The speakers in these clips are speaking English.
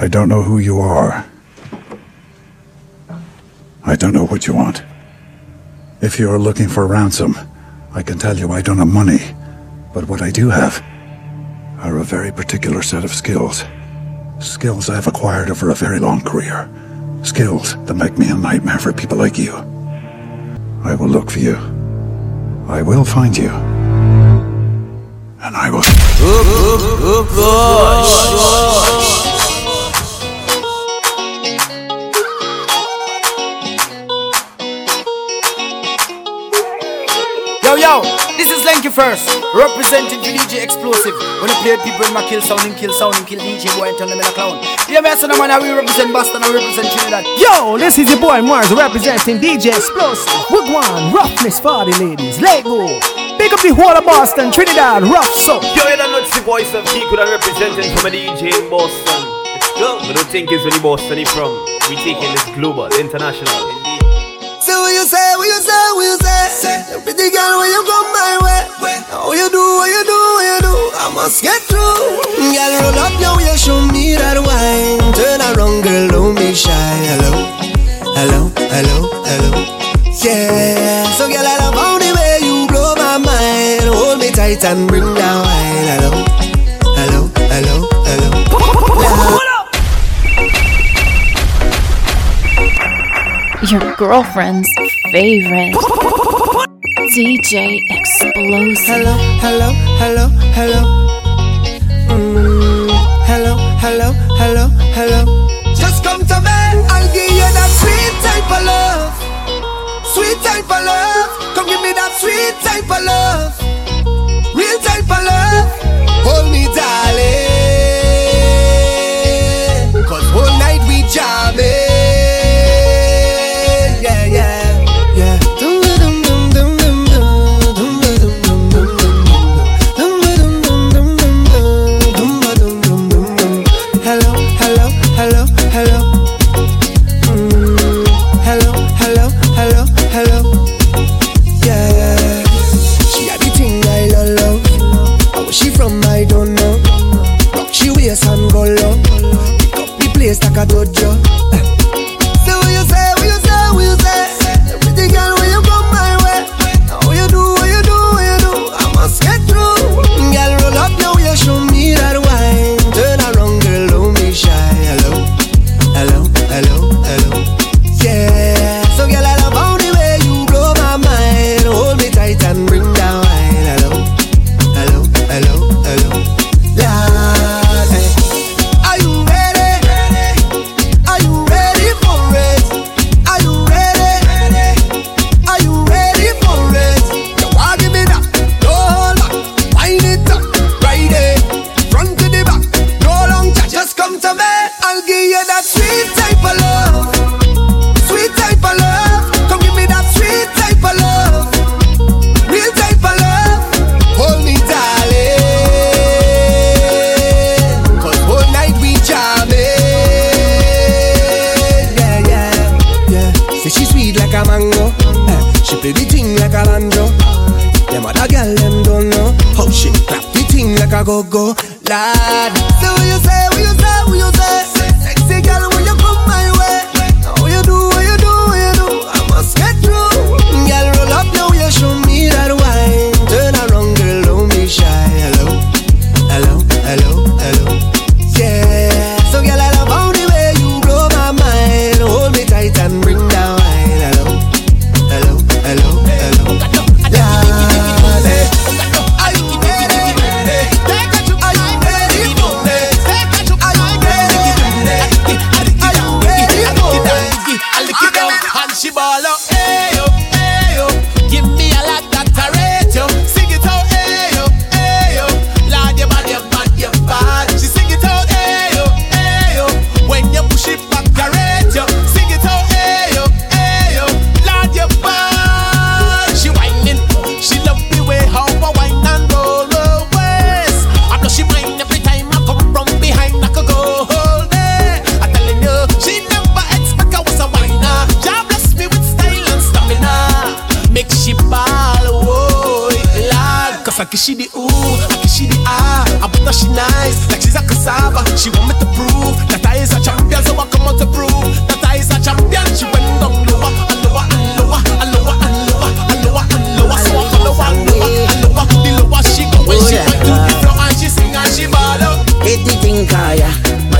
I don't know who you are. I don't know what you want. If you are looking for ransom, I can tell you I don't have money. But what I do have are a very particular set of skills. Skills I've acquired over a very long career. Skills that make me a nightmare for people like you. I will look for you. I will find you. And I will. Oh, Yo, this is Lenky first, representing for DJ Explosive. When I play people in my kill sound and kill sound and kill DJ boy and turn them in a clown. Yeah, man, so man, I will represent Boston, I represent Trinidad. Yo, this is your boy Mars representing DJ Explosive. Wigwan, roughness for the ladies. Lego. Pick up the whole of Boston, Trinidad, rough so. Yo, you don't know it's the voice of Kiko that representing from a DJ in Boston. Let's go. But don't think it's really Boston he from. We taking this global, international. You say, you say, say. Pretty girl, when you come my way. How you do, what you do, what you do. I must get through. Girl, roll up your way, show me that wine. Turn around, girl, don't be shy. Hello, hello, hello, hello. Yeah. So, girl, I love how the way you blow my mind. Hold me tight and bring down wine. Hello, hello, hello, hello. Your girlfriend's favorite. DJ Explosive. Hello, hello, hello, hello. Mm, hello, hello, hello, hello. Just come to me. I'll give you that sweet type of love. Sweet type of love. Come give me that sweet type of love. Real type of love. Hold me, darling.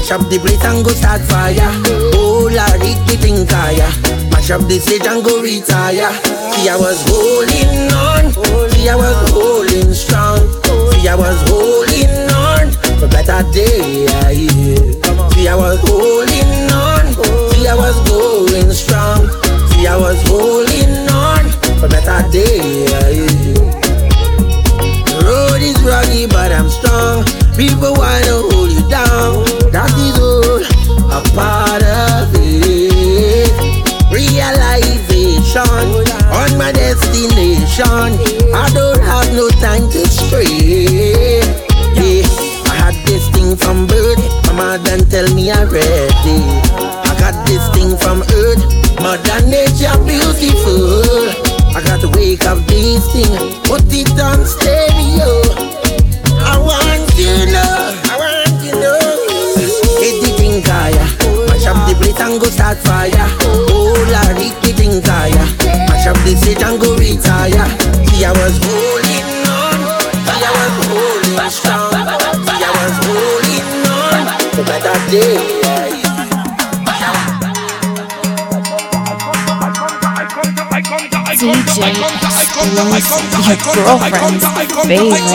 Mash up the place and go start fire. Oh Lord, eat the thing kaya. Mash up the stage and go retire. See I was holding on. See I was holding strong. See I was holding on for better day. See I was holding on. See I was going strong. See I was holding on for better day. The road is rocky, but I'm strong. People wanna part of it. Realization on my destination. I don't have no time to stray. Yeah, I had this thing from birth. Mama done tell me already. I got this thing from earth. Mother nature beautiful. I got to wake up this thing, put it on stereo. that fire. Oh, la Ricky thing. Mash up the stage and go retire. See, I was holding on. I was holding strong. DJ your girlfriend's favorite.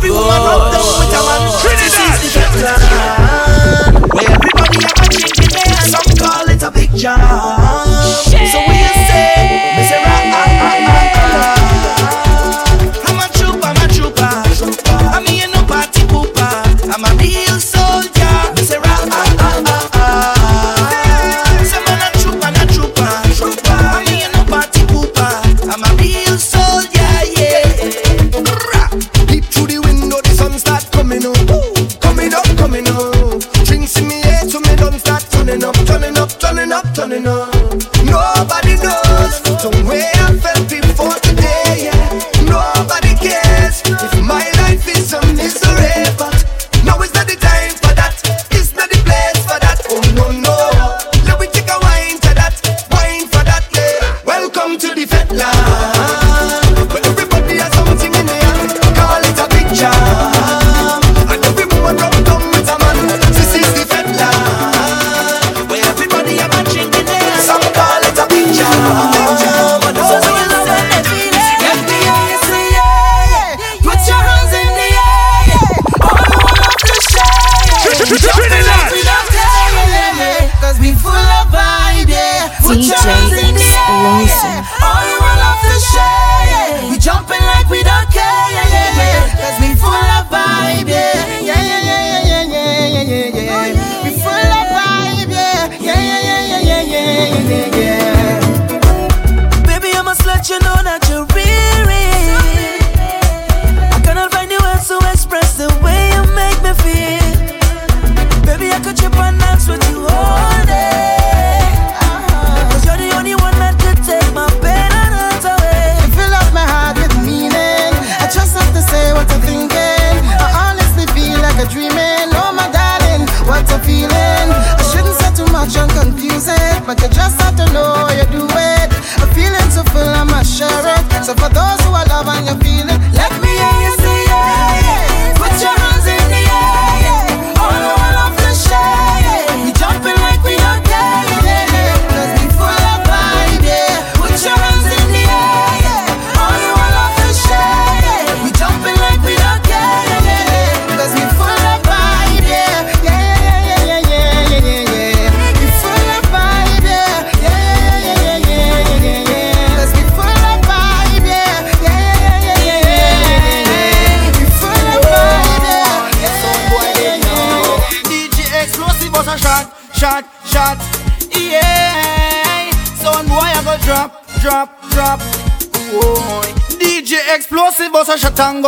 Every woman oh. out there with a man. She. Where everybody have a chicken there. Some call it a big job. So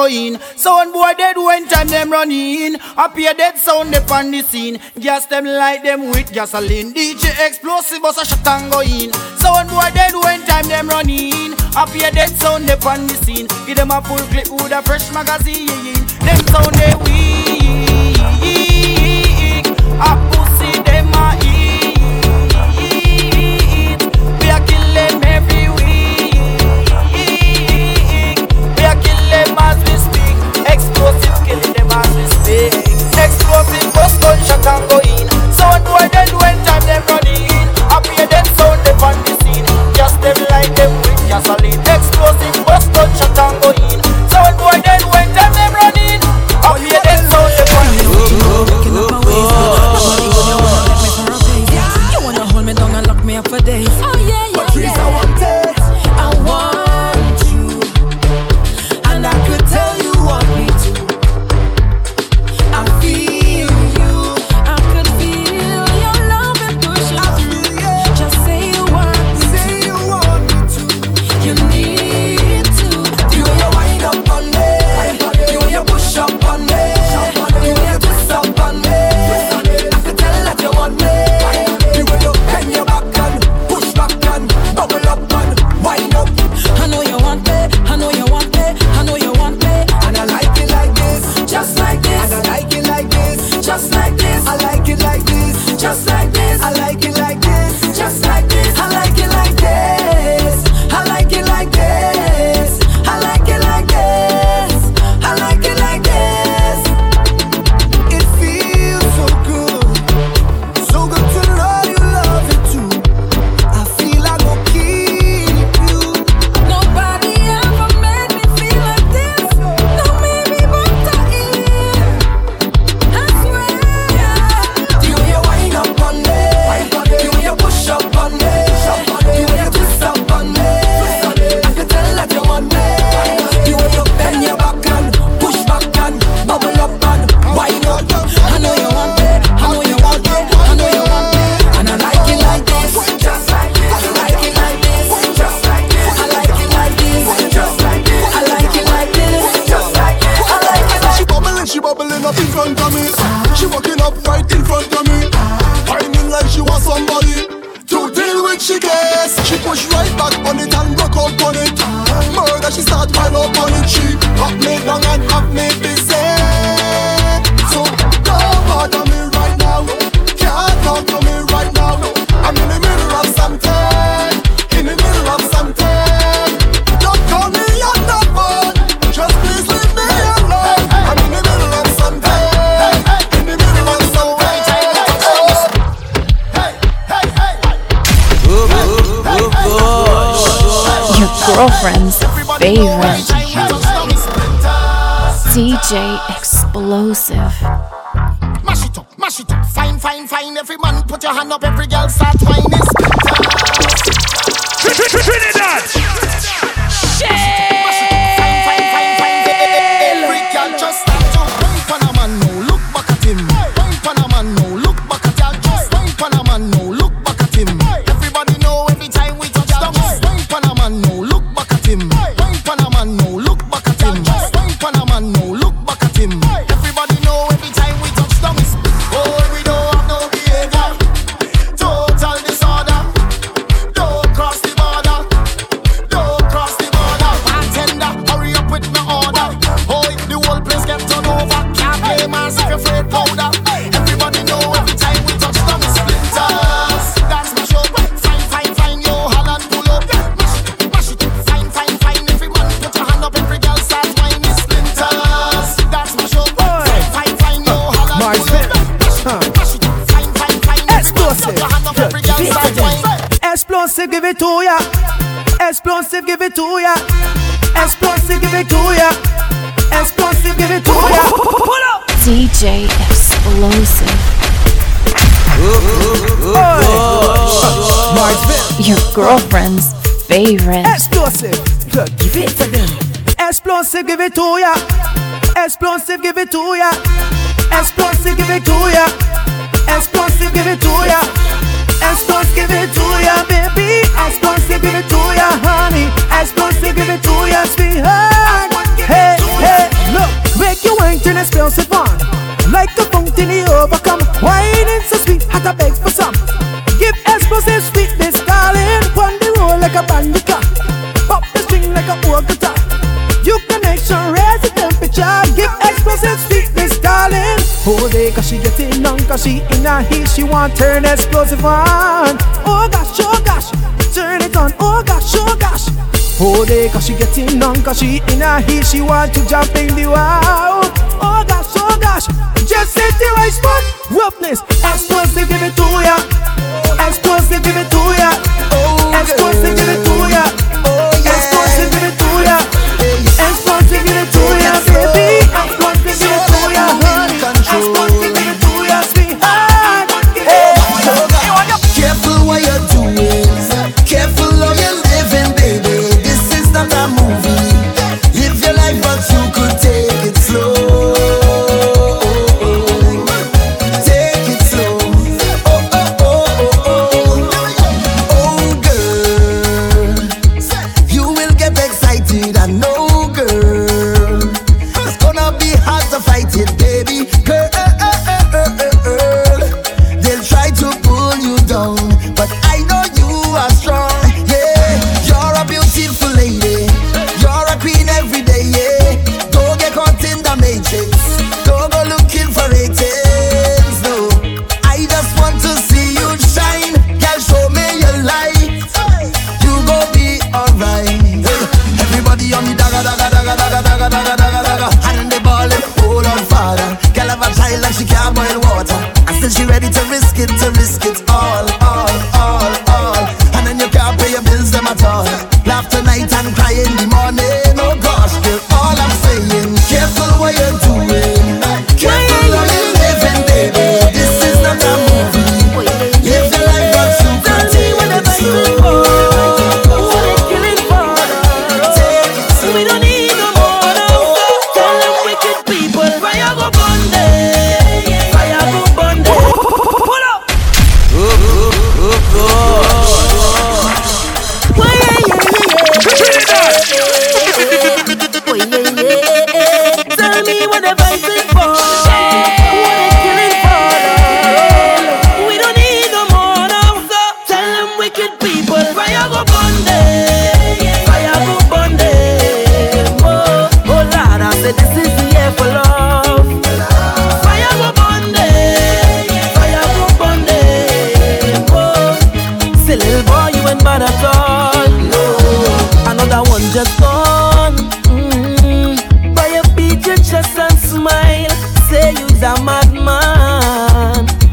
going. Sound boy dead when time them running. in. Appear dead sound they on the scene. Gas them light them with gasoline. DJ explosive bus a shot and go. Sound boy dead when time them running. in. Appear dead sound they on the scene. Give them a full clip with a fresh magazine. Them sound they weak. A pussy them a eat. We a kill them every week. We a kill them as we past mistake. big bus gunshot and go in. Sound why they do when time them running. Appear them sound they on the scene. Just them like them with gasoline. big bus gunshot and go in. Bush. Your girlfriend's favorite. DJ Explosive. Mash it up, mash it up. Fine, fine, fine. Every man put your hand up, every girl start whining. Trinidad! Shit! Explosive, give it to ya. Explosive, give it to ya. Explosive, give it to ya. Pull up. DJ Explosive. Your girlfriend's favorite. Explosive. Look, give it to them. Explosive, give it to ya. Explosive, give it to ya. Explosive, give it to ya. Explosive, give it to ya. Explosive give it to ya, baby. Explosive give it to ya, honey. Explosive give it to ya, sweetheart. Hey, hey, look, make your wine turn explosive on. Like a fountain, you overcome. Wine is so sweet, had to beg for some. Cause she getting on, cause she in a heat. She want turn explosive on. Oh gosh, oh gosh. Turn it on, oh gosh, oh gosh. Hold it, cause she getting on, cause she in a heat. She want to jump in the wow. Oh gosh, oh gosh. Just set the right spot. Roughness, explosive, give it to ya. Explosive, give it to ya. Oh, explosive, give it to ya. Baby.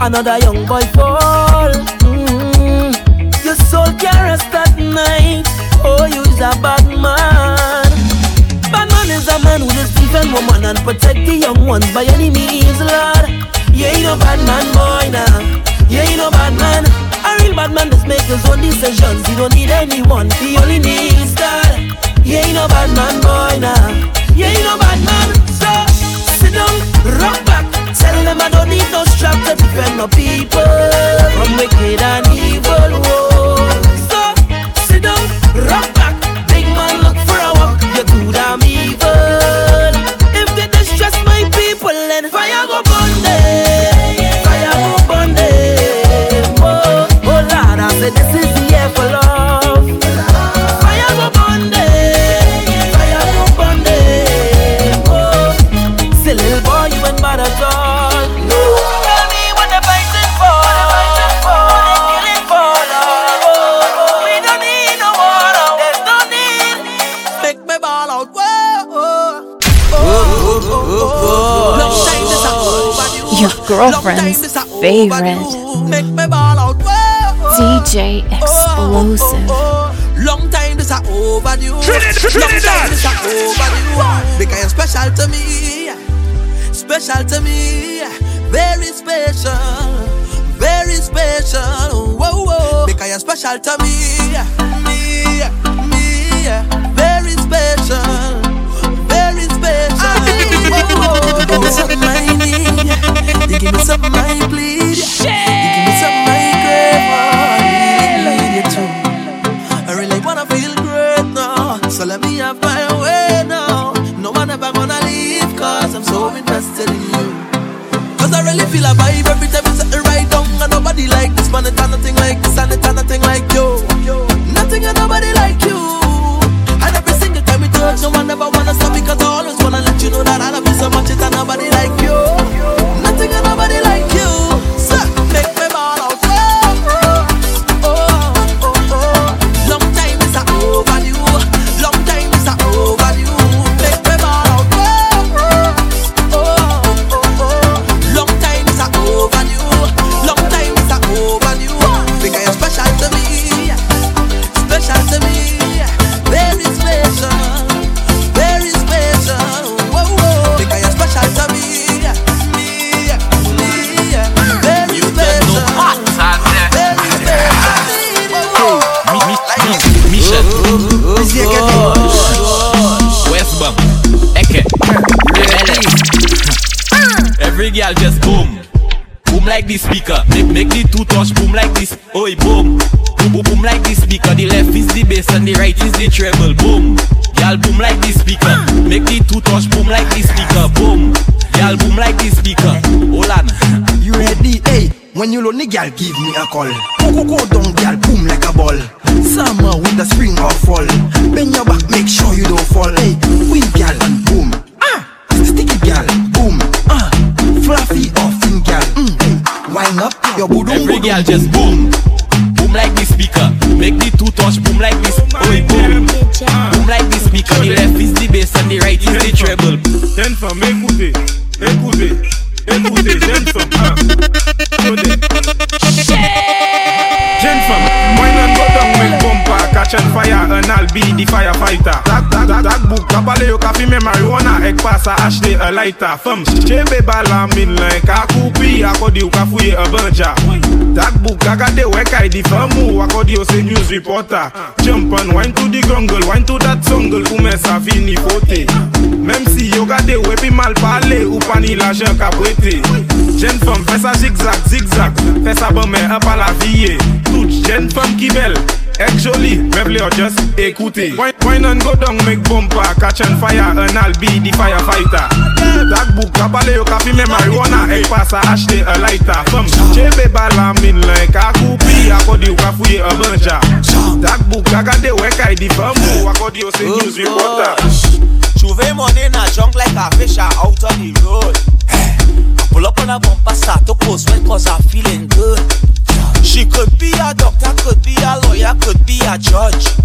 Another young boy fall. Mm. Your soul can rest at night. Oh, you's a bad man. Bad man is a man who will defend woman and protect the young ones by any means, Lord. You ain't no bad man, boy, nah. You ain't no bad man. A real bad man just make his own decisions. He don't need anyone. He only needs God. You ain't no bad man, boy, nah. You ain't no bad man. So sit down, rock back. Tell them I don't need no strap to defend my people from wicked and evil. Whoa. Girlfriend's favorite. Make me ball out. Whoa. DJ Explosive. Oh, oh, oh. Long time this a overdue. Long time this a overdue. Because you're special to me. Special to me. Very special. Very special. Whoa, whoa. Because you're special to me. Me, me. Very special. give me something I need. You give me something I bleed. You give me something I crave. I really need you too. I really wanna feel great now. So let me have my way now. No one ever gonna leave, cause I'm so invested in you. Cause I really feel a vibe every time you set right down. And nobody like this man, it's nothing like this, and it's nothing like you. Nothing and nobody like you. And every single time we touch, no one ever treble. Boom. Girl boom like the speaker. Make the two touch boom like the speaker. Boom. Girl boom like the speaker. Hold on. You ready? Hey, when you lonely, girl, give me a call. Go, go, go down, girl, boom like a ball. Summer, winter, spring or fall. Bend your back, make sure you don't fall. Hey, win, and boom. Ah, sticky, girl, boom. Ah, fluffy or thin, girl. Mm, hey, wind up your boodoo. Every girl just boom. Boom like the speaker. Make the two touch boom like this. Oi, boom. Boom like the speaker. The left is the bass and the right is the treble. Femme, écoutez, écoutez, écoutez, femme, hein. Jeune femme, wine and go down, make bumper, catch on fire, and I'll be the firefighter. Kakbouk, kapale yo kapi men marijuana. Ek pa sa achete e laita Fem, chebe bala min len Kakoupi, akodi yo kafuye e banja. Kakbouk, kakade we kay di famu Akodi yo se news reporter. Jumpan, wine to di grongle Wine to dat songle, koumen sa fini fote Mem si yo gade we pi mal pale Ou pani la jen kapwete Jen fem, fesa zigzag, zigzag. Fesa bon men, e pa la viye Tout jen fem ki bel. Actually, me play or just écouter. Wine why not go down, make bumper, catch on fire, and I'll be the firefighter. Tag book, ka pale yo kapi me marijuana, ek pasa, achete a lighter. Fem, chebe bala min lan, ka koupi, akodi yo ka fuye a banja. Tag book, ka gade wek ay di fambo, akodi yo se news reporter. Chouve money na junk like a fish out on the road. Eh. I Pull up on a bumper, start to post when cause I'm feeling good. She could be a doctor, could be a lawyer, could be a judge.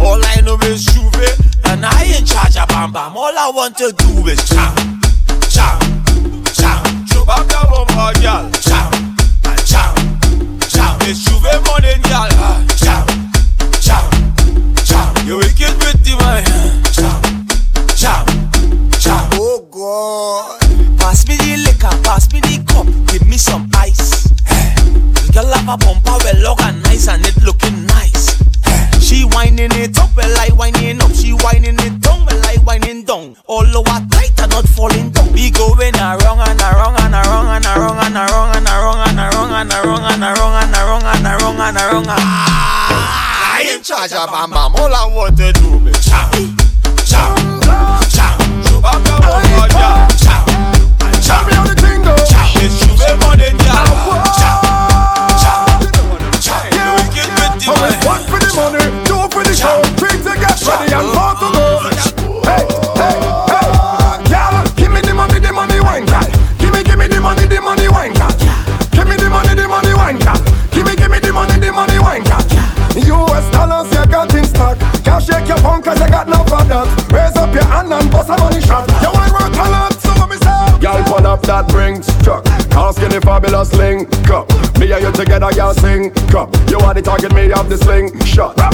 All I know is Juve, and I in charge of Bam Bam. All I want to do is chow, chow, chow. Chewbacca bumper, girl. Chow, and chow, chow. It's Juve money, girl. Have a bumper well organized and it looking nice. She whining it up, well I whining up. She whining it down, well I whining down. All over tight and not falling down. We going around and around and around and around and around and around and around and around and around and around and around and around. Ah, I in charge of Bam Bam. All I want to do Link up. Me and you together, y'all sing up. You are the target, me of the sling shot.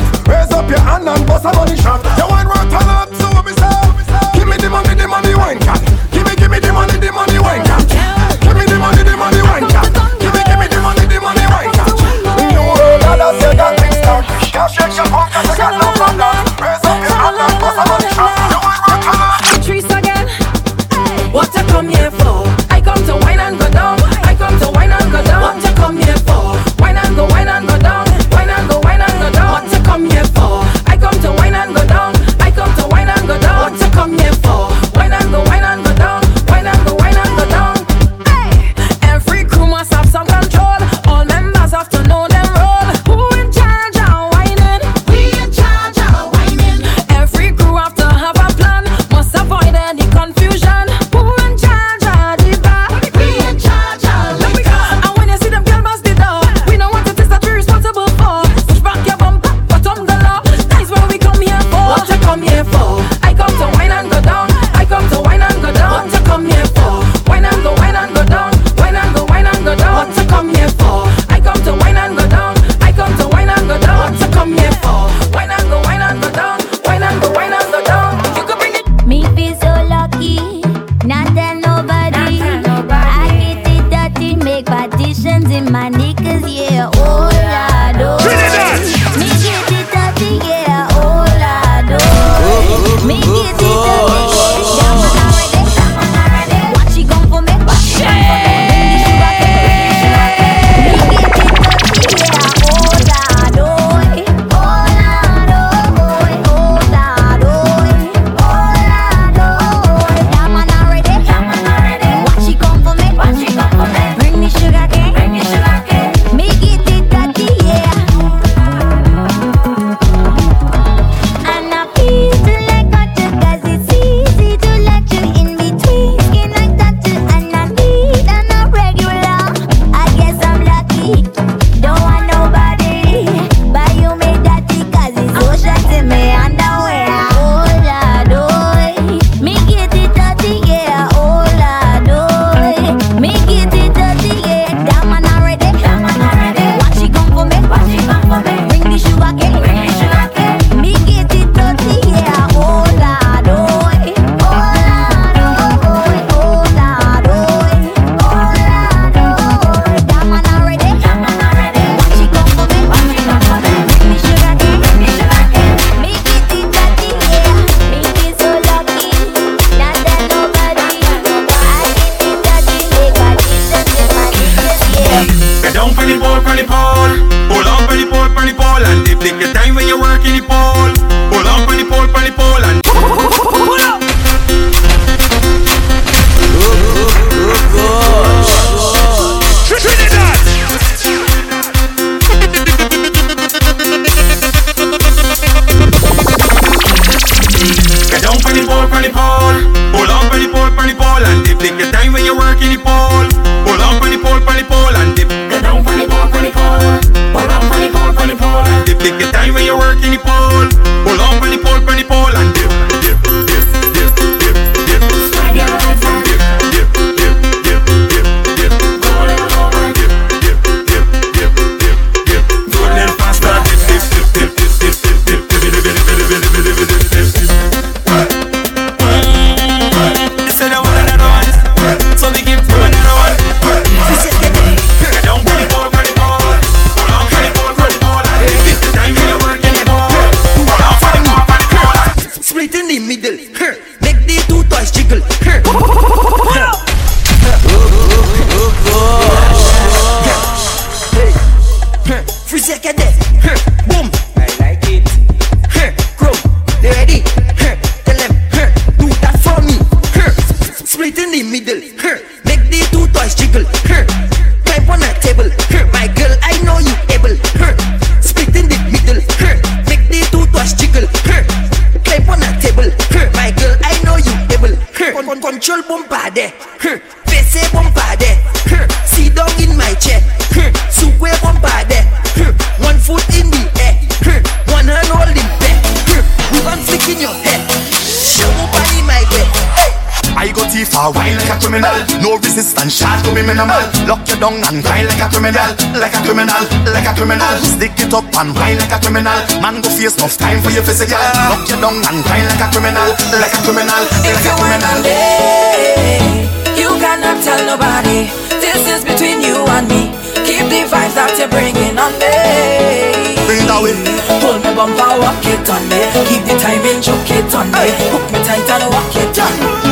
That. Raise up your hand and bust a money shot. penny pole, the pole. Pull up on the pole, penny pole, and if they get time when you work in the pole. Pull up on the pole, penny pole, and pull up. Penny pole, penny pole, pull on penny pole, penny pole, and if they get time when you work in the pole. On the pole, from the pole, and dip. Get down from the pole, from the pole. Hold on from the pole, from the pole, and dip. Take your time when you work in the pole. Hold on from the pole, from the pole, and dip, down and grind like a criminal, like a criminal, like a criminal. Stick it up and wine like a criminal. Man go face enough time for your physical. Lock you down and grind like a criminal, like a criminal, like a criminal. You cannot tell nobody. This is between you and me. Keep the vibes that you're bringing on me. Bring it away. Hold me bumper, walk it on me. Keep the timing, choke it on me. Hook me tight and walk it on. Yeah.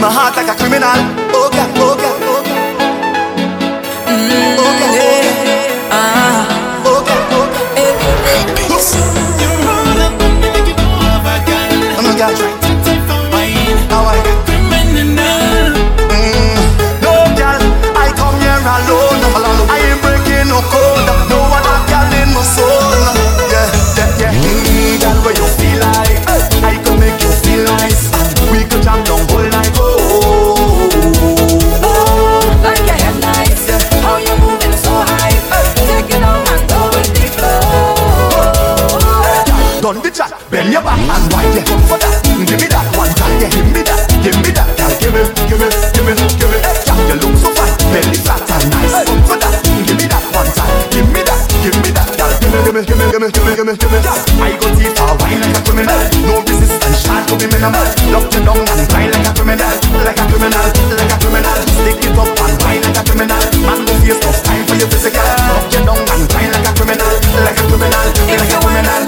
My heart like a criminal. Oh girl, oh girl, done the chat. Bend your back and wind it up for that. Give me that one time, yeah. Give me that, give me that, girl. Give me, give me, give me, give me. Hey, girl, you look so fine, belly fat and nice. Hey. Up for that. Give me that one time, give me that, give me that, girl. Give me, give me, give me, give me, give me, give me, give me. Girl, I go deep for wine like a criminal. No resistance, shot to be minimal. Lock you down and grind like a criminal, like a criminal, like a criminal. Stick it up and wine like a criminal. Man, no face, no time for your physical. Lock you down and grind like a criminal, like a criminal, like a criminal.